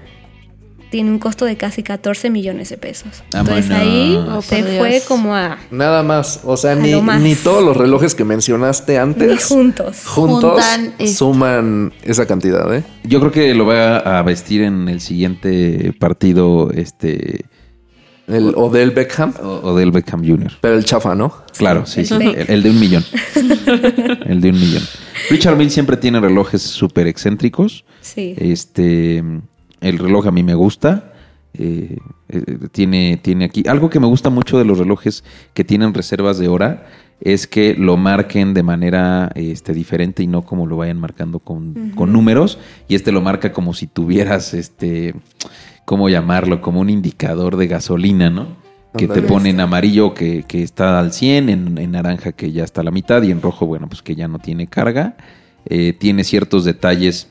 tiene un costo de casi 14 millones de pesos. Entonces ahí. Oh, se fue Dios. como a Nada más. O sea, ni, lo ni todos los relojes que mencionaste antes. ni juntos. Juntos Juntan esto. suman esa cantidad, ¿eh? Yo creo que lo va a vestir en el siguiente partido, este... El Odell Beckham. O, o del Beckham Jr. Pero el chafa, ¿no? Claro, sí, sí. El, el de un millón. (laughs) el de un millón. Richard Mille siempre tiene relojes súper excéntricos. Sí. Este, el reloj a mí me gusta. Eh, eh, tiene, tiene aquí. Algo que me gusta mucho de los relojes que tienen reservas de hora es que lo marquen de manera este, diferente y no como lo vayan marcando con, con números. Y este lo marca como si tuvieras este. ¿Cómo llamarlo? Como un indicador de gasolina, ¿no? Que te pone en amarillo que, que está al 100, en, en naranja que ya está a la mitad y en rojo, bueno, pues que ya no tiene carga. Eh, tiene ciertos detalles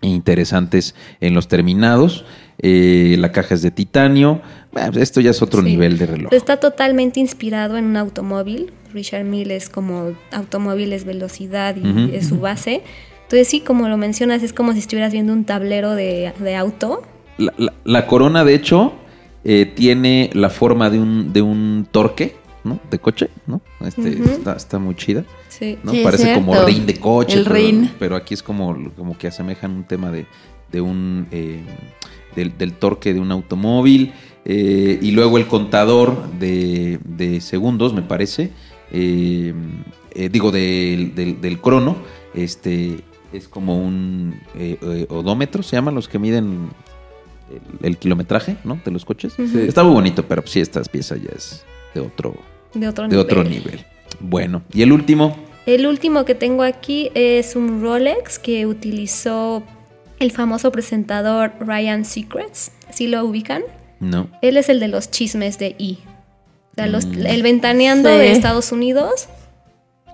interesantes en los terminados. Eh, la caja es de titanio. Bueno, pues esto ya es otro Sí. nivel de reloj. Está totalmente inspirado en un automóvil. Richard Mille es como automóviles, velocidad y es su base. Entonces sí, como lo mencionas, es como si estuvieras viendo un tablero de, de auto. La, la- la corona, de hecho, eh, tiene la forma de un, de un torque, ¿no? De coche, ¿no? Este, está, está muy chida. Sí. ¿no? Sí, Parece como rin de coche. El pero, rin. pero aquí es como, como que asemejan un tema de, de un eh, del, del torque de un automóvil. eh, y luego el contador de, de segundos, me parece. eh, eh, digo, del, del, del crono. Este es como un odómetro, se llaman los que miden el, el kilometraje, ¿no? De los coches. Está muy bonito, pero sí, esta pieza ya es de otro, De otro de nivel. otro nivel. Bueno, y el último. El último que tengo aquí es un Rolex que utilizó el famoso presentador Ryan Secrets. ¿Sí lo ubican? No. Él es el de los chismes de E. O sea, los- Mm. el ventaneando Sí. de Estados Unidos.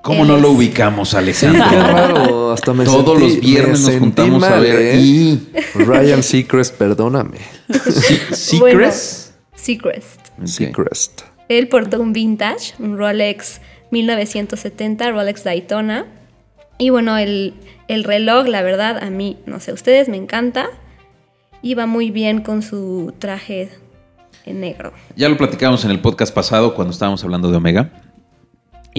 ¿Cómo no lo ubicamos, Qué Alejandro? raro. Hasta me Todos sentí- los viernes me nos juntamos a ver ¿eh? y Ryan Seacrest, perdóname. (laughs) Secrets. Ok. Seacrest. Él portó un vintage, un Rolex 1970, Rolex Daytona. Y bueno, el, el reloj, la verdad, a mí, no sé, ustedes me encanta. Iba muy bien con su traje en negro. Ya lo platicamos en el podcast pasado cuando estábamos hablando de Omega.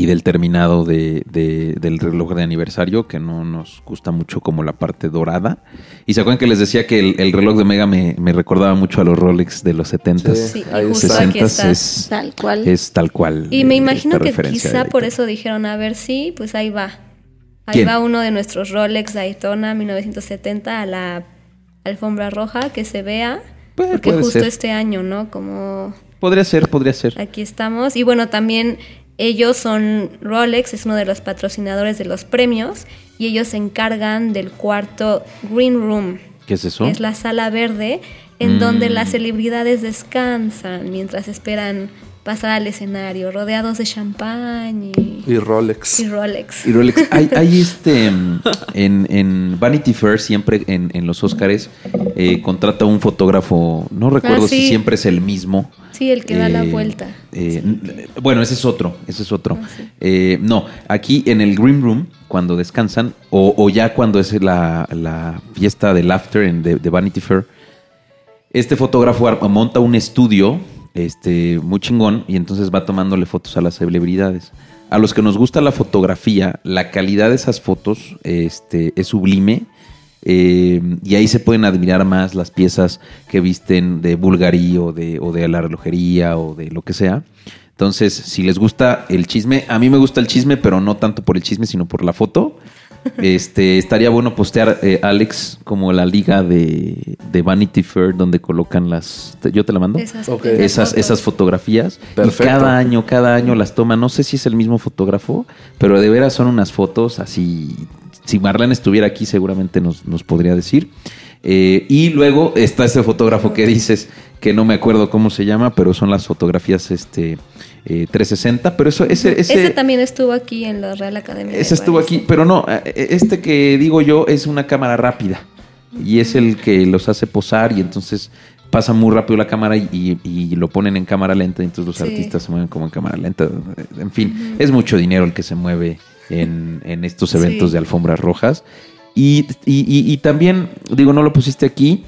Y del terminado de, de- del reloj de aniversario, que no nos gusta mucho como la parte dorada. Y se acuerdan que les decía que el, el reloj de Mega me, me recordaba mucho a los Rolex de los 70s. Sí, justo está. aquí 60s está. es, Tal cual. es tal cual. Y me eh, imagino que quizá por eso dijeron, a ver si, pues ahí va. Ahí ¿Quién? va uno de nuestros Rolex Daytona 1970 a la alfombra roja, que se vea. Puede- porque justo ser. este año, ¿no? Como Podría ser, podría ser. aquí estamos. Y bueno, también ellos son Rolex, es uno de los patrocinadores de los premios. Y ellos se encargan del cuarto Green Room. ¿Qué es eso? es la sala verde, en donde Mm. las celebridades descansan mientras esperan pasar al escenario, rodeados de champán y, Y Rolex. y Rolex. Y Rolex, hay, (laughs) hay este mm, en, en Vanity Fair siempre en, en los Óscares eh, contrata un fotógrafo, no recuerdo Ah, sí. si siempre es el mismo. Sí, el que da la Eh, vuelta. eh, bueno, ese es otro, ese es otro. Ah, sí. Eh, no, aquí en el Green Room, cuando descansan, o, o ya cuando es la, la fiesta del after en, de, de Vanity Fair, este fotógrafo monta un estudio este, muy chingón y entonces va tomándole fotos a las celebridades. A los que nos gusta la fotografía, la calidad de esas fotos este, es sublime. eh, y ahí se pueden admirar más las piezas que visten de Bulgari o de, o de la relojería o de lo que sea. Entonces, si les gusta el chisme, a mí me gusta el chisme, pero no tanto por el chisme, sino por la foto. Este, estaría bueno postear, eh, Alex, como la liga de, de Vanity Fair, donde colocan las. te- Yo te la mando. Esas, Ok. esas Esas, fotos. esas fotografías. Perfecto. Y cada año, cada año las toma. No sé si es el mismo fotógrafo, pero de veras son unas fotos así. Si Marlene estuviera aquí, seguramente nos, nos podría decir. Eh, y luego está este fotógrafo que dices, que no me acuerdo cómo se llama, pero son las fotografías este eh, 360. Pero eso, ese, ese, Ese también estuvo aquí en la Real Academia. ese estuvo aquí, pero no, eh, este que digo yo es una cámara rápida y es el que los hace posar y entonces pasa muy rápido la cámara y, lo ponen en cámara lenta y entonces los Sí. artistas se mueven como en cámara lenta. En fin, es mucho dinero el que se mueve en, en estos eventos Sí. de alfombras rojas. Y, y- y- y también, digo, no lo pusiste aquí,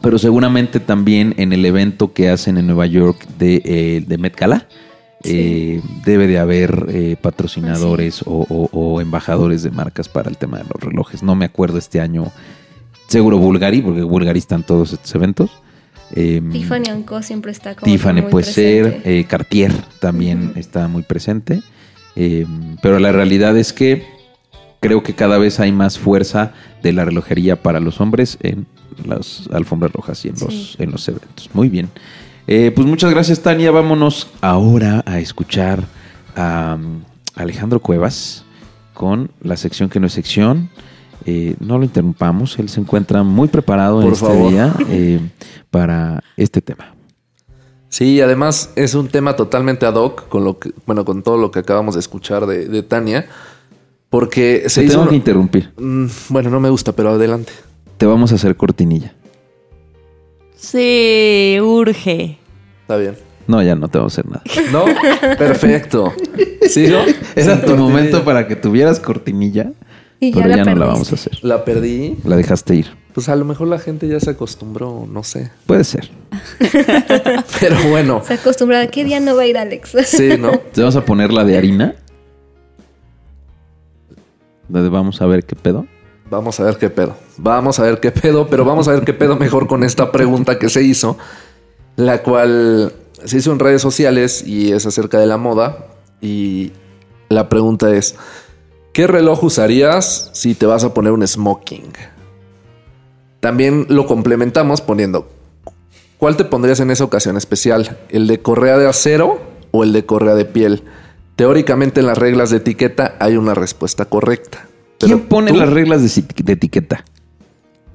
pero seguramente también en el evento que hacen en Nueva York de, eh, de Met Gala, eh, debe de haber eh, patrocinadores o, o- o embajadores de marcas para el tema de los relojes. No me acuerdo este año, seguro Bulgari, porque Bulgari están todos estos eventos. Eh, Tiffany Co. siempre está como Tiffany muy puede ser, presente. eh, Cartier también está muy presente. Eh, pero la realidad es que creo que cada vez hay más fuerza de la relojería para los hombres en las alfombras rojas y en, los, en los eventos. Muy bien. Eh, pues muchas gracias, Tania. Vámonos ahora a escuchar a um, Alejandro Cuevas con la sección que no es sección. Eh, no lo interrumpamos, él se encuentra muy preparado en este favor. día (laughs) eh, para este tema. Sí, además es un tema totalmente ad hoc con lo que, bueno, con todo lo que acabamos de escuchar de, de Tania. Porque se hizo. tengo que interrumpir. Mm, bueno, no me gusta, pero adelante. Te vamos a hacer cortinilla. Sí, urge. Está bien. No, ya no te vamos a hacer nada. ¿No? Perfecto. ¿Sigo? Era Sin tu momento para que tuvieras cortinilla, Y pero ya no la vamos a hacer. La perdí. La dejaste ir. Pues a lo mejor la gente ya se acostumbró, no sé. Puede ser. (laughs) Pero bueno, Se acostumbra. ¿Qué día no va a ir Alex? sí, ¿no? Te vamos a poner la de harina. Vamos a ver qué pedo. Vamos a ver qué pedo. Vamos a ver qué pedo, pero vamos a ver qué pedo mejor con esta pregunta que se hizo, la cual se hizo en redes sociales y es acerca de la moda. Y la pregunta es, ¿qué reloj usarías si te vas a poner un smoking? También lo complementamos poniendo, ¿cuál te pondrías en esa ocasión especial? ¿El de correa de acero o el de correa de piel? Teóricamente en las reglas de etiqueta hay una respuesta correcta. ¿Quién pone tú- las reglas de, de etiqueta?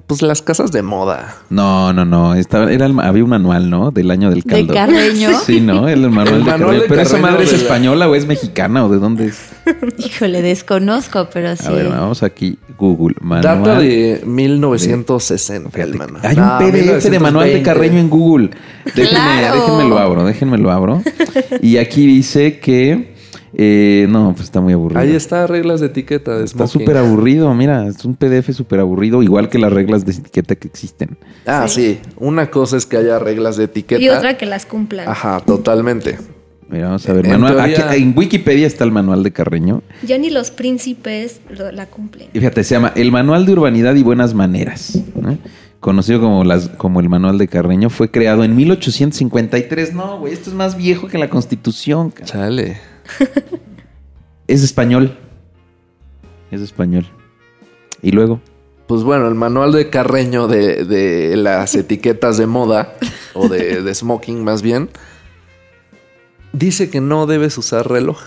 Pues las casas de moda. No, no, no. Estaba, era el- había un manual, ¿no? Del año del ¿De caldo. Carreño? Sí, ¿no? El manual, El de, manual Carreño. de Pero esa madre es de la- española o es mexicana o de dónde es. (laughs) Híjole, desconozco, pero sí. A ver, vamos aquí. Google. Manual. Data de 1960. Fíjate, el manual. Hay un Ah, PDF de manual de 1920. Carreño en Google. Déjenme, Claro. déjenme lo abro, déjenme lo abro. Y aquí dice que eh, no, pues está muy aburrido. Ahí está reglas de etiqueta de Está súper aburrido, mira, es un PDF súper aburrido, igual que las reglas de etiqueta que existen. Ah, sí. Una cosa es que haya reglas de etiqueta. y otra que las cumplan. Ajá, totalmente. Mira, vamos a ver. En manual- teoría- aquí- en Wikipedia está el manual de Carreño. Ya ni los príncipes la cumplen. Y fíjate, se llama El Manual de Urbanidad y Buenas Maneras. ¿no? Conocido como, las, como el Manual de Carreño. Fue creado en 1853. No, güey, esto es más viejo que la Constitución. cara. Chale. (laughs) Es español. Es español. Y luego. Pues bueno, el manual de Carreño de, de las etiquetas de moda, o de, de smoking más bien, dice que no debes usar reloj.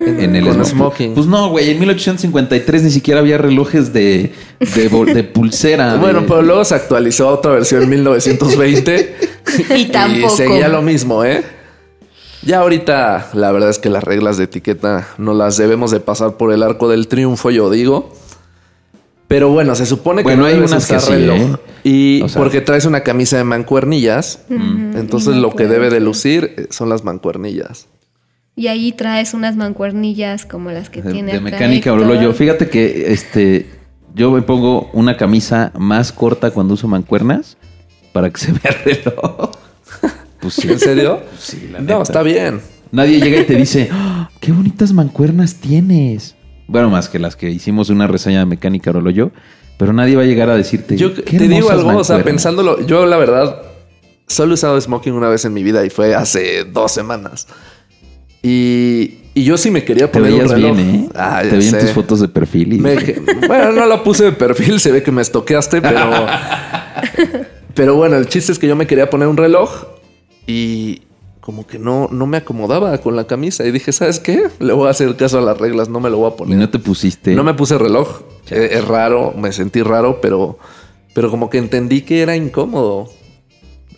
En el smoking. smoking. Pues no, güey, en 1853 ni siquiera había relojes de, de, bol- de pulsera. bueno, de- pero luego se actualizó a otra versión en 1920 (laughs) Y tampoco. seguía lo mismo, ¿eh? Ya ahorita la verdad es que las reglas de etiqueta no las debemos de pasar por el arco del triunfo, yo digo. Pero bueno, se supone que Bueno, no hay debes unas que sí, reloj. ¿eh? Y O sea- porque traes una camisa de mancuernillas, entonces y no lo que debe de lucir eh, son las mancuernillas. Y ahí traes unas mancuernillas como las que de, tiene de mecánica. Orollo. Fíjate que este yo me pongo una camisa más corta cuando uso mancuernas para que se vea el reloj. Pues sí. ¿En serio? (laughs) Sí, la neta. no, está bien. Nadie llega y te dice, (laughs) "Ah, qué bonitas mancuernas tienes. Bueno, más que las que hicimos una reseña de mecánica Orollo, pero nadie va a llegar a decirte. Yo "Qué te digo algo, o sea, mancuernas". pensándolo, yo la verdad solo he usado smoking una vez en mi vida y fue hace dos semanas. Y, y yo sí me quería Te poner un reloj. bien, ¿eh? Ah, te tus fotos de perfil y Me- bueno, no lo puse de perfil, se ve que me estoqueaste, pero. (laughs) pero bueno, el chiste es que yo me quería poner un reloj y como que no, no me acomodaba con la camisa. Y dije, ¿sabes qué? Le voy a hacer caso a las reglas, no me lo voy a y poner. no te pusiste. No me puse reloj. Eh, Es, raro, me sentí raro, pero, pero como que entendí que era incómodo.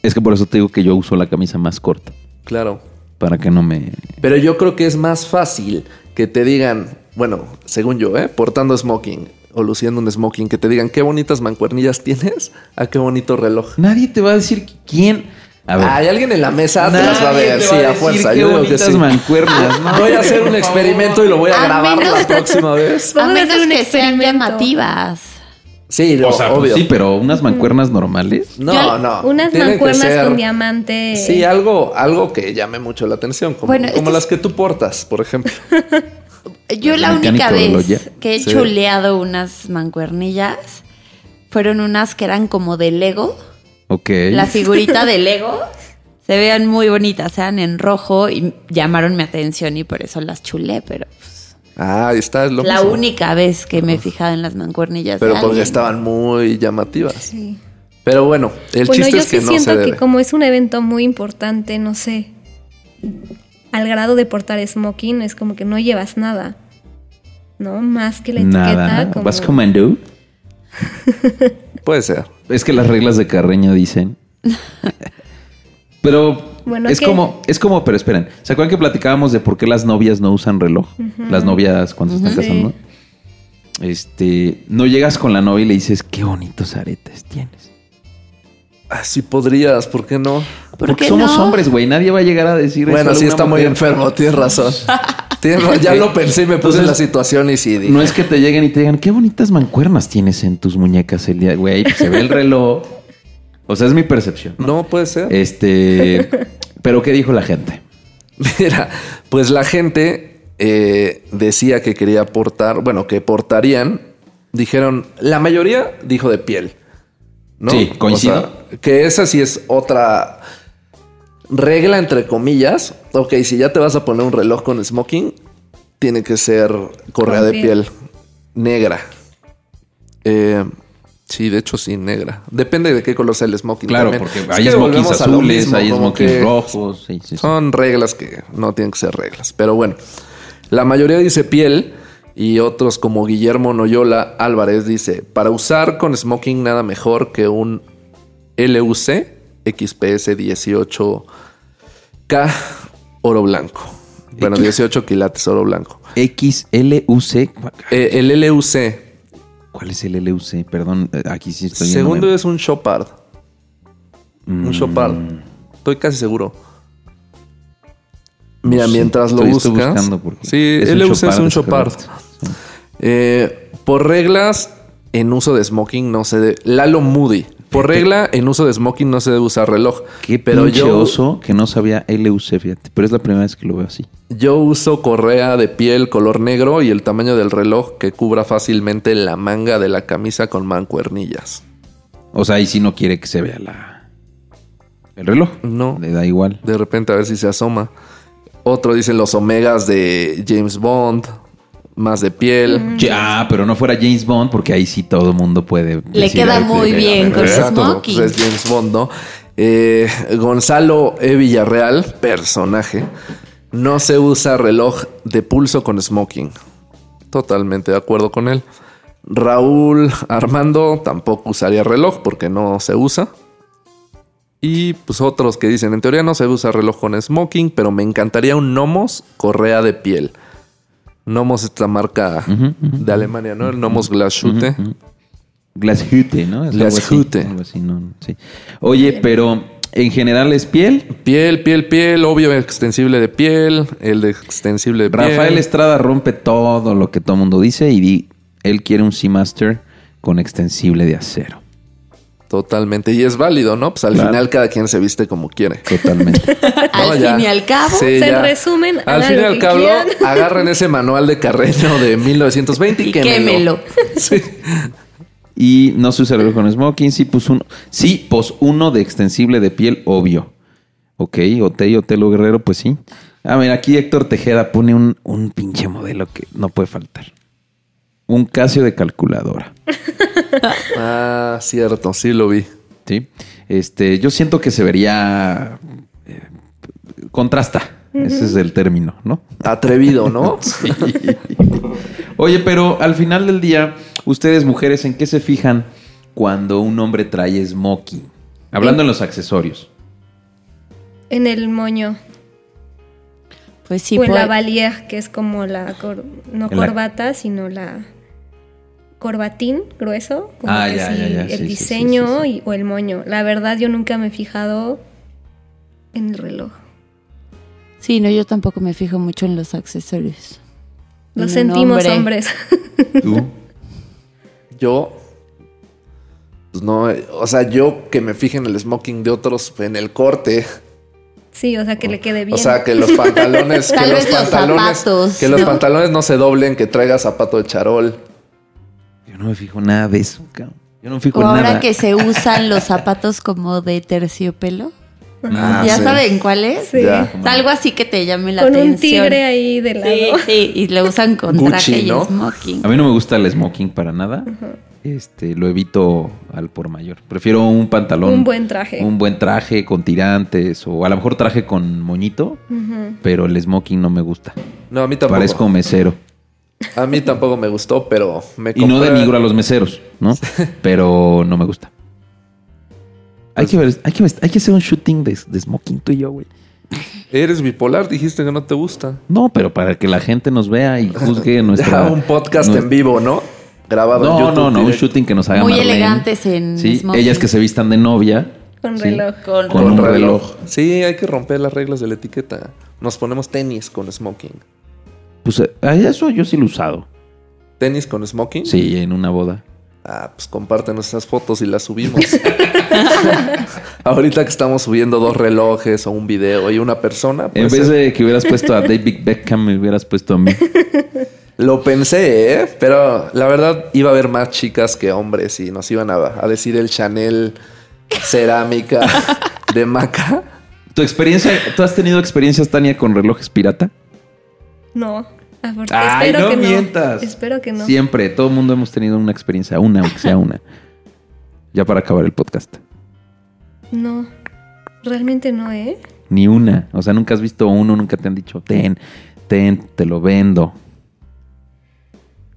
Es que por eso te digo que yo uso la camisa más corta. Claro. Para que no me. Pero yo creo que es más fácil que te digan, bueno, según yo, ¿eh? portando smoking o luciendo un smoking, que te digan qué bonitas mancuernillas tienes, a qué bonito reloj. Nadie te va a decir quién. A ver. Hay alguien en la mesa, te las va a ver, sí, a fuerza. Yo digo que sí. mancuernas. No, Voy a hacer un experimento y lo voy a, A grabar menos- la próxima (laughs) vez. A Vamos a hacer menos un que sean experimento. llamativas. Sí, no, O sea, pues obvio. sí, pero unas mancuernas normales. No, Yo- no. Unas mancuernas ser- con diamante. Sí, algo, algo que llame mucho la atención, como, Bueno, como las es- que tú portas, por ejemplo. (laughs) Yo la única vez que he Sí. chuleado unas mancuernillas fueron unas que eran como de Lego. Ok. La figurita (laughs) de Lego. Se vean muy bonitas, eran en rojo y llamaron mi atención y por eso las chulé, pero pues, Ah, ahí está, es lo la mismo. única vez que me he fijado en las mancuernillas. Pero de porque alguien. estaban muy llamativas. Sí. Pero bueno, el bueno, chiste yo es que sí no siento se que como es un evento muy importante, no sé, al grado de portar smoking, es como que no llevas nada. ¿No? Más que la etiqueta. Nada. como- ¿Vas? (laughs) Puede ser. Es que las reglas de Carreño dicen. (laughs) Pero Bueno, es ¿qué? como, es como, pero esperen. ¿Se acuerdan que platicábamos de por qué las novias no usan reloj? Las novias cuando se están Sí. casando. Este, no llegas con la novia y le dices, qué bonitos aretes tienes. Ah, sí podrías, ¿por qué no? ¿Por Porque qué somos no? hombres, güey. Nadie va a llegar a decir eso Bueno, sí está muy enfermo, tienes razón. (laughs) Tienes ya lo pensé y me puse en la situación y sí dije. No es que te lleguen y te digan, qué bonitas mancuernas tienes en tus muñecas el día. Güey, pues se ve el reloj. O sea, es mi percepción. No puede ser. Este, pero ¿qué dijo la gente? Mira, pues la gente eh, decía que quería portar, bueno, que portarían, dijeron, la mayoría dijo de piel. ¿no? Sí, coincido. O sea, que esa sí es otra regla, entre comillas. Ok, si ya te vas a poner un reloj con smoking, tiene que ser correa de piel. negra. Eh, sí, de hecho sí, negra. Depende de qué color sea el smoking. Claro, también. porque Es hay que smokings azules, mismo, hay smokings rojos. Sí, sí, sí. son reglas que no tienen que ser reglas. Pero bueno, la mayoría dice piel y otros como Guillermo Noyola Álvarez dice, para usar con smoking nada mejor que un LUC XPS 18K oro blanco. Bueno, 18 quilates oro blanco. XLUC. ¿Cuál- Eh, el LUC, ¿Cuál es el LUC? Perdón, eh, aquí sí estoy segundo es un Chopard. Un Chopard. Estoy casi seguro. Mira, mientras lo estoy- buscas. estoy porque sí, es un LUC es un Chopard. Eh, por reglas en uso de smoking, no sé. de- Lalo Moody Por regla, en uso de smoking no se debe usar reloj. Qué pero pinche yo, oso que no sabía LUC, fíjate. Pero es la primera vez que lo veo así. yo uso correa de piel color negro y el tamaño del reloj que cubra fácilmente la manga de la camisa con mancuernillas. O sea, ahí sí no quiere que se vea la... El reloj. No. Le da igual. De repente a ver si se asoma. Otro dice los omegas de James Bond, más de piel. Ya, pero no fuera James Bond porque ahí sí todo el mundo puede... Le decir, queda "Ay, muy que- bien con Exacto, smoking. pues es James Bond, ¿no? Eh, Gonzalo E. Villarreal, personaje. No se usa reloj de pulso con smoking. Totalmente de acuerdo con él. Raúl Armando tampoco usaría reloj porque no se usa. Y pues otros que dicen, en teoría no se usa reloj con smoking, pero me encantaría un Nomos correa de piel. Nomos es esta marca de Alemania, ¿no? El Nomos Glashute. Glashütte, ¿no? Es algo así, Glashütte. algo así, no, sí. Oye, pero en general es piel. Piel, piel, piel, obvio extensible de piel, el de extensible de piel. Rafael Estrada rompe todo lo que todo el mundo dice y di- él quiere un Seamaster con extensible de acero. Totalmente. Y es válido, ¿no? Pues al Claro. final cada quien se viste como quiere. Totalmente. (laughs) No, Al ya. fin y al cabo. Sí, Se ya. resumen, Al fin y al cabo, (laughs) agarren ese manual de Carreño de 1920 y, Y quémelo. quémelo. (laughs) Sí. y no se usa con smoking. Sí, pues uno. Sí, pues uno de extensible de piel, obvio. Ok, Otey, Otelo Guerrero, pues sí. A ver, aquí Héctor Tejeda pone un, un pinche modelo que no puede faltar. Un Casio de calculadora. (laughs) Ah, cierto, sí lo vi. ¿sí? Este, yo siento que se vería eh, contrasta. Ese es el término, ¿no? Atrevido, ¿no? (laughs) Oye, pero al final del día, ustedes mujeres, ¿en qué se fijan cuando un hombre trae smoking? Hablando en los accesorios. En el moño. Pues sí, o en la valier, que es como la... cor- no En la- corbata, sino la... Corbatín grueso. Como Ah, que ya, sí, ya, ya, El sí, sí, diseño sí, y- o el moño. La verdad, yo nunca me he fijado en el reloj. Sí, no, yo tampoco me fijo mucho en los accesorios. Lo sentimos, hombre. hombres. (laughs) ¿Tú? Yo. Pues no, o sea, yo que me fije en el smoking de otros en el corte. sí, o sea, que le quede bien. O sea, que los pantalones, (laughs) que Tal los vez los pantalones, zapatos, que los pantalones no se doblen, que traiga zapato de charol. Yo no me fijo nada de eso, cabrón. Yo no me fijo O en ahora nada. que se usan los zapatos como de terciopelo. Ah, ¿Ya sí. saben cuál es? Sí. Ya. Algo así que te llame la Con atención. un tigre ahí de lado. Sí, sí, y lo usan con Gucci, traje ¿no? y smoking. A mí no me gusta el smoking para nada. Este, lo evito al por mayor. Prefiero un pantalón. Un buen traje. Un buen traje con tirantes o a lo mejor traje con moñito, pero el smoking no me gusta. No, a mí tampoco. Parezco mesero. A mí tampoco me gustó, pero me Y no compré- denigro a los meseros, ¿no? (laughs) Pero no me gusta. Hay que, ver, hay, que, ver- hay que hacer un shooting de, de smoking tú y yo, güey. Eres bipolar, dijiste que no te gusta. No, pero para que la gente nos vea y juzgue (laughs) nuestra... Ya un podcast nues- en vivo, ¿no? Grabado en No, YouTube. no, no, un directo. shooting que nos haga Muy Marlene. elegantes en Sí, smoking. ellas que se vistan de novia. Con sí, reloj. Con, Con un reloj. Sí, hay que romper las reglas de la etiqueta. Nos ponemos tenis con smoking. Pues eh, eso yo sí lo he usado. ¿Tenis con smoking? Sí, en una boda. Ah, pues compártenos esas fotos y las subimos. (laughs) Ahorita que estamos subiendo dos relojes o un video y una persona, En pues, vez de que hubieras puesto a David Beckham, me hubieras puesto a mí. lo pensé, ¿eh? Pero la verdad iba a haber más chicas que hombres y nos iban a, a decir el Chanel cerámica (laughs) de Maca. ¿Tu experiencia, tú has tenido experiencias, Tania, con relojes pirata? No. Afor- Ay, espero no que mientas. no. Espero que no. Siempre, todo el mundo hemos tenido una experiencia, una, aunque sea una. Ya para acabar el podcast. No. Realmente no, ¿eh? Ni una. O sea, nunca has visto uno, nunca te han dicho, ten, ten, te lo vendo.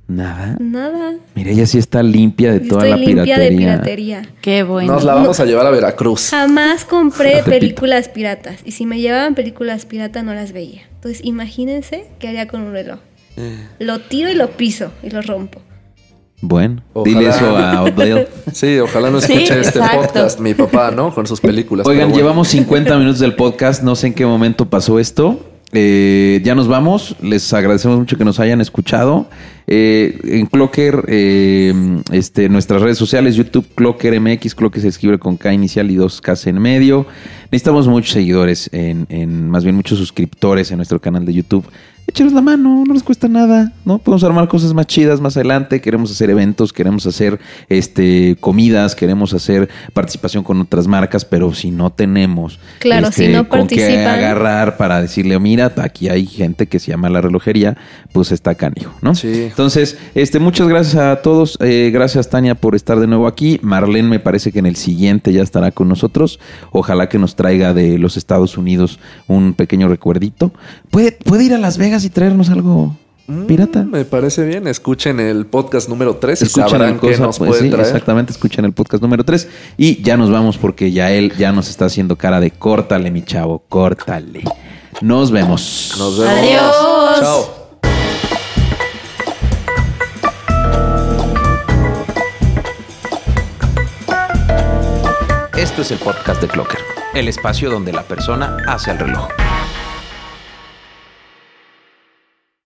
Nada. Nada. Mira, ella sí está limpia de toda Estoy la limpia piratería. de piratería. Qué bueno. Nos la vamos a llevar a Veracruz. Jamás compré (laughs) películas piratas. Y si me llevaban películas piratas, no las veía. Entonces, imagínense qué haría con un reloj. Lo tiro y lo piso y lo rompo. Bueno, Ojalá. dile eso a Odell. (laughs) Sí, ojalá no Sí, escuche este exacto. podcast mi papá, ¿no? Con sus películas. Oigan, bueno. llevamos 50 minutos del podcast, no sé en qué momento pasó esto. Eh, ya nos vamos. Les agradecemos mucho que nos hayan escuchado. Eh, en Clocker, eh, este, nuestras redes sociales, YouTube, Clocker MX, Clocker se escribe con K inicial y dos K en medio. Necesitamos muchos seguidores, en, en, más bien muchos suscriptores en nuestro canal de YouTube. Échenos la mano, no nos cuesta nada, ¿no? Podemos armar cosas más chidas más adelante. Queremos hacer eventos, queremos hacer este, comidas, queremos hacer participación con otras marcas, pero si no tenemos Claro, este, si no con qué agarrar para decirle, mira, aquí hay gente que se llama la relojería, pues está canijo, ¿no? Sí. Entonces, este, muchas gracias a todos. Eh, gracias, Tania, por estar de nuevo aquí. Marlene me parece que en el siguiente ya estará con nosotros. Ojalá que nos traiga de los Estados Unidos un pequeño recuerdito. ¿Puede, puede ir a Las Vegas y traernos algo pirata? Mm, Me parece bien. Escuchen el podcast número 3 y Escuchen sabrán qué cosa, nos pues, puede sí, traer. Exactamente, escuchen el podcast número 3. Y ya nos vamos porque ya él ya nos está haciendo cara de córtale, mi chavo, córtale. Nos vemos. Nos vemos. Adiós. Chao. Esto es el podcast de Clocker, el espacio donde la persona hace el reloj.